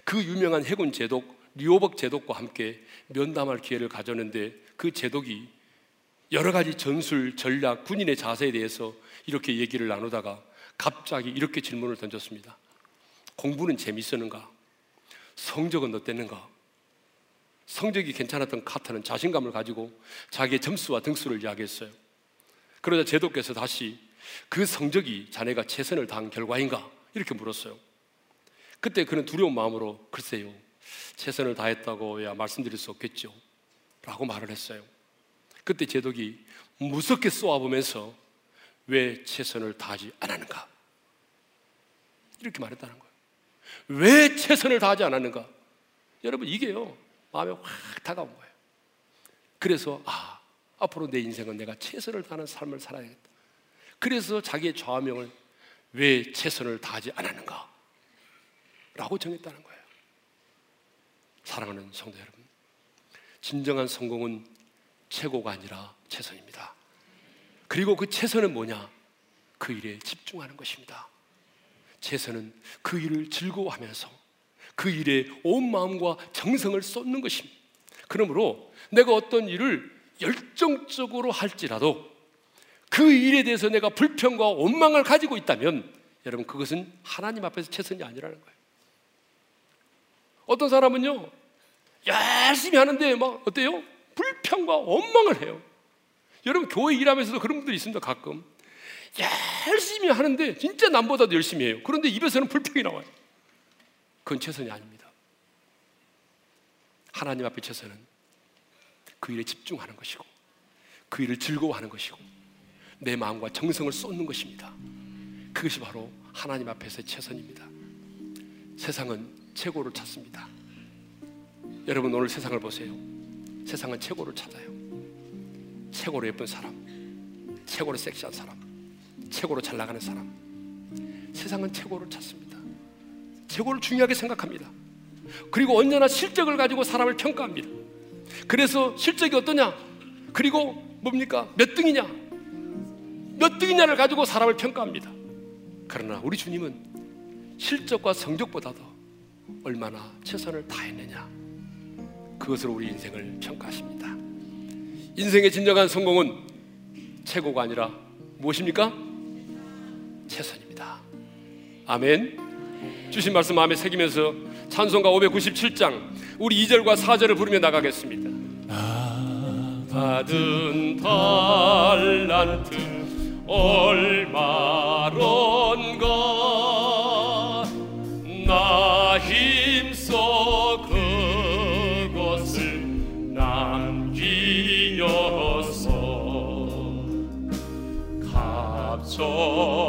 그 유명한 해군 제독 리오벅 제독과 함께 면담할 기회를 가졌는데 그 제독이 여러 가지 전술, 전략, 군인의 자세에 대해서 이렇게 얘기를 나누다가 갑자기 이렇게 질문을 던졌습니다. 공부는 재밌었는가? 성적은 어땠는가? 성적이 괜찮았던 카터는 자신감을 가지고 자기의 점수와 등수를 이야기했어요. 그러자 제독께서 다시 그 성적이 자네가 최선을 다한 결과인가? 이렇게 물었어요. 그때 그는 두려운 마음으로 글쎄요. 최선을 다했다고야 말씀드릴 수 없겠죠. 라고 말을 했어요. 그때 제독이 무섭게 쏘아보면서 왜 최선을 다하지 않았는가? 이렇게 말했다는 거예요. 왜 최선을 다하지 않았는가? 여러분, 이게요, 마음에 확 다가온 거예요. 그래서, 아, 앞으로 내 인생은 내가 최선을 다하는 삶을 살아야겠다. 그래서 자기의 좌명을 왜 최선을 다하지 않았는가? 라고 정했다는 거예요. 사랑하는 성도 여러분, 진정한 성공은 최고가 아니라 최선입니다. 그리고 그 최선은 뭐냐? 그 일에 집중하는 것입니다. 최선은 그 일을 즐거워하면서 그 일에 온 마음과 정성을 쏟는 것입니다. 그러므로 내가 어떤 일을 열정적으로 할지라도 그 일에 대해서 내가 불평과 원망을 가지고 있다면 여러분 그것은 하나님 앞에서 최선이 아니라는 거예요. 어떤 사람은요, 열심히 하는데 막 어때요? 불평과 원망을 해요. 여러분 교회 일하면서도 그런 분들이 있습니다. 가끔 열심히 하는데 진짜 남보다도 열심히 해요. 그런데 입에서는 불평이 나와요. 그건 최선이 아닙니다. 하나님 앞에 최선은 그 일에 집중하는 것이고 그 일을 즐거워하는 것이고 내 마음과 정성을 쏟는 것입니다. 그것이 바로 하나님 앞에서의 최선입니다. 세상은 최고를 찾습니다. 여러분 오늘 세상을 보세요. 세상은 최고를 찾아요. 최고로 예쁜 사람, 최고로 섹시한 사람, 최고로 잘 나가는 사람. 세상은 최고를 찾습니다. 최고를 중요하게 생각합니다. 그리고 언제나 실적을 가지고 사람을 평가합니다. 그래서 실적이 어떠냐? 그리고 뭡니까? 몇 등이냐? 몇 등이냐를 가지고 사람을 평가합니다. 그러나 우리 주님은 실적과 성적보다도 얼마나 최선을 다했느냐 그것으로 우리 인생을 평가하십니다. 인생의 진정한 성공은 최고가 아니라 무엇입니까? 최선입니다. 아멘. 주신 말씀 마음에 새기면서 찬송가 597장 우리 2절과 4절을 부르며 나가겠습니다. 받은 달란트 얼마론가 나 힘써 그것을 남기어서 갑절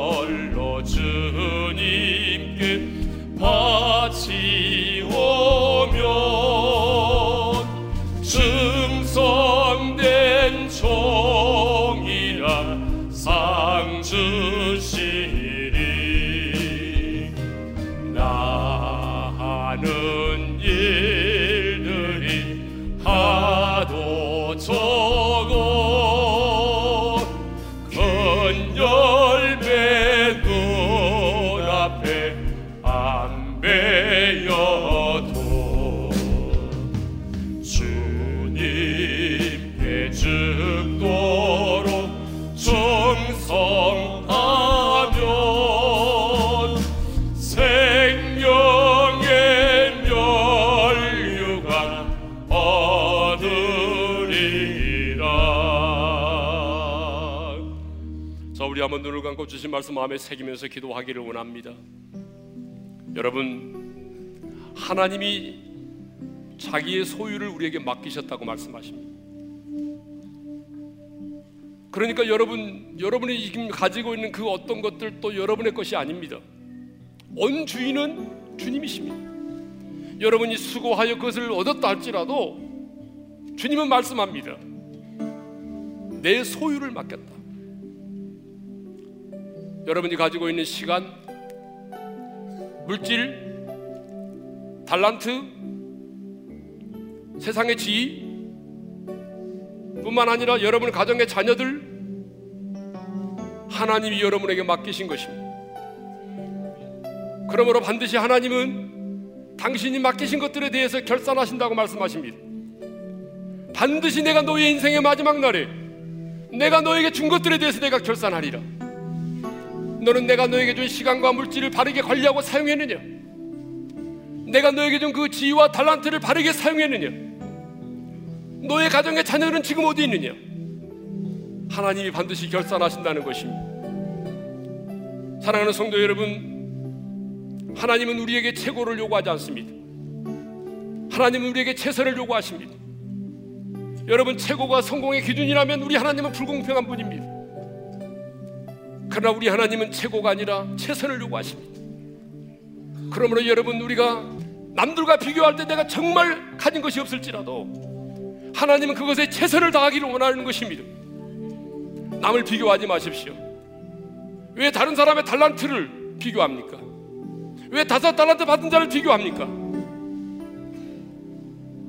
주신 말씀 마음에 새기면서 기도하기를 원합니다. 여러분 하나님이 자기의 소유를 우리에게 맡기셨다고 말씀하십니다. 그러니까 여러분 여러분이 지금 가지고 있는 그 어떤 것들도 여러분의 것이 아닙니다. 온 주인은 주님이십니다. 여러분이 수고하여 그것을 얻었다 할지라도 주님은 말씀합니다. 내 소유를 맡겼다 여러분이 가지고 있는 시간, 물질, 달란트, 세상의 지위 뿐만 아니라 여러분 가정의 자녀들 하나님이 여러분에게 맡기신 것입니다. 그러므로 반드시 하나님은 당신이 맡기신 것들에 대해서 결산하신다고 말씀하십니다. 반드시 내가 너의 인생의 마지막 날에 내가 너에게 준 것들에 대해서 내가 결산하리라. 너는 내가 너에게 준 시간과 물질을 바르게 관리하고 사용했느냐? 내가 너에게 준 그 지위와 달란트를 바르게 사용했느냐? 너의 가정의 자녀는 지금 어디 있느냐? 하나님이 반드시 결산하신다는 것입니다. 사랑하는 성도 여러분, 하나님은 우리에게 최고를 요구하지 않습니다. 하나님은 우리에게 최선을 요구하십니다. 여러분 최고가 성공의 기준이라면 우리 하나님은 불공평한 분입니다. 그러나 우리 하나님은 최고가 아니라 최선을 요구하십니다. 그러므로 여러분 우리가 남들과 비교할 때 내가 정말 가진 것이 없을지라도 하나님은 그것에 최선을 다하기를 원하는 것입니다. 남을 비교하지 마십시오. 왜 다른 사람의 달란트를 비교합니까? 왜 다섯 달란트 받은 자를 비교합니까?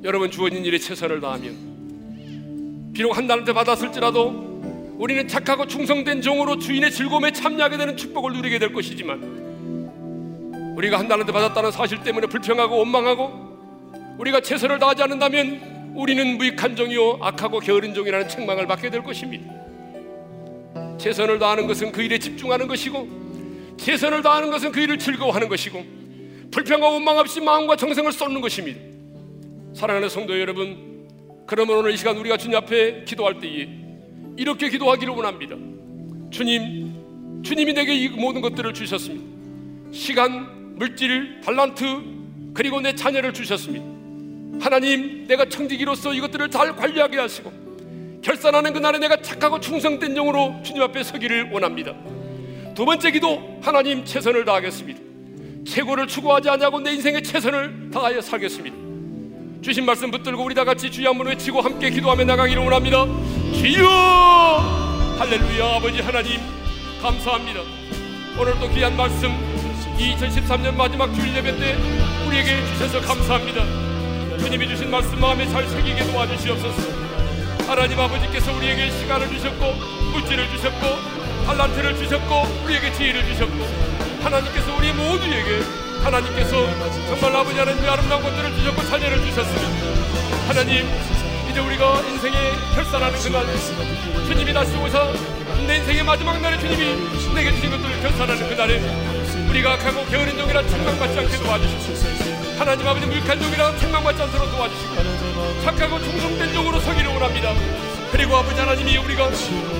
여러분 주어진 일에 최선을 다하면 비록 한 달란트 받았을지라도 우리는 착하고 충성된 종으로 주인의 즐거움에 참여하게 되는 축복을 누리게 될 것이지만 우리가 한 달란트 받았다는 사실 때문에 불평하고 원망하고 우리가 최선을 다하지 않는다면 우리는 무익한 종이요 악하고 게으른 종이라는 책망을 받게 될 것입니다. 최선을 다하는 것은 그 일에 집중하는 것이고 최선을 다하는 것은 그 일을 즐거워하는 것이고 불평과 원망 없이 마음과 정성을 쏟는 것입니다. 사랑하는 성도 여러분, 그러면 오늘 이 시간 우리가 주님 앞에 기도할 때에 이렇게 기도하기를 원합니다. 주님, 주님이 내게 이 모든 것들을 주셨습니다. 시간, 물질, 달란트, 그리고 내 자녀를 주셨습니다. 하나님, 내가 청지기로서 이것들을 잘 관리하게 하시고 결산하는 그날에 내가 착하고 충성된 종으로 주님 앞에 서기를 원합니다. 두 번째 기도, 하나님 최선을 다하겠습니다. 최고를 추구하지 않냐고 내 인생의 최선을 다하여 살겠습니다. 주신 말씀 붙들고 우리 다 같이 주여 한번 외치고 함께 기도하며 나가기를 원합니다. 주여! 할렐루야 아버지 하나님 감사합니다. 오늘도 귀한 말씀 2013년 마지막 주일 예배 때 우리에게 주셔서 감사합니다. 주님이 주신 말씀 마음에 잘 새기게 도와주시옵소서. 하나님 아버지께서 우리에게 시간을 주셨고 물질을 주셨고 탈란트를 주셨고 우리에게 지혜를 주셨고 하나님께서 우리 모두에게 하나님께서 정말 아버지 하나님의 아름다운 것들을 주셨고 자녀를 주셨습니다. 하나님 이제 우리가 인생에 결산하는 그날. 주님이 다시 오사 내 인생의 마지막 날에 주님이 내게 주신 것들을 결산하는 그날에 우리가 악하고 게으른 종이라 책망받지 않게 도와주시고 하나님 아버지 물칸 종이라 책망받지 않도록 도와주시고 착하고 충성된 종으로 서기를 원합니다. 그리고 아버지 하나님이 우리가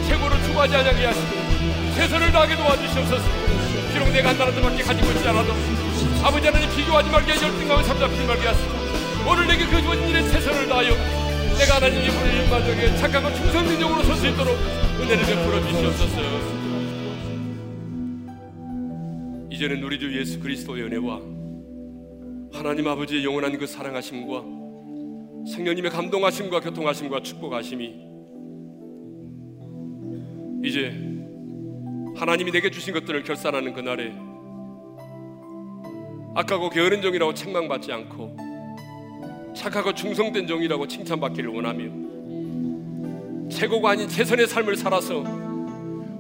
최고를 추구하지 않게 하시고 최선을 다하게 도와주시옵소서. 비록 내가 한 나라도 밖에 가지고 있지 않아도 아버지 하나님 비교하지 말게 열등감을 삼잡지 말게 하소서 오늘 내게 그 주어진 일에 최선을 다하여 내가 하나님의 부르는 마저에 착하고 충성된 영으로 설 수 있도록 은혜를 베풀어 주시옵소서. 이제는 우리 주 예수 그리스도의 은혜와 하나님 아버지의 영원한 그 사랑하심과 성령님의 감동하심과 교통하심과 축복하심이 이제 하나님이 내게 주신 것들을 결산하는 그날에 악하고 게으른 종이라고 책망받지 않고 착하고 충성된 종이라고 칭찬받기를 원하며 최고가 아닌 최선의 삶을 살아서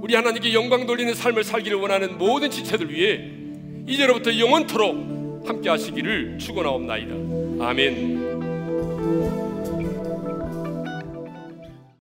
우리 하나님께 영광 돌리는 삶을 살기를 원하는 모든 지체들 위해 이제로부터 영원토록 함께 하시기를 축원하옵나이다. 아멘.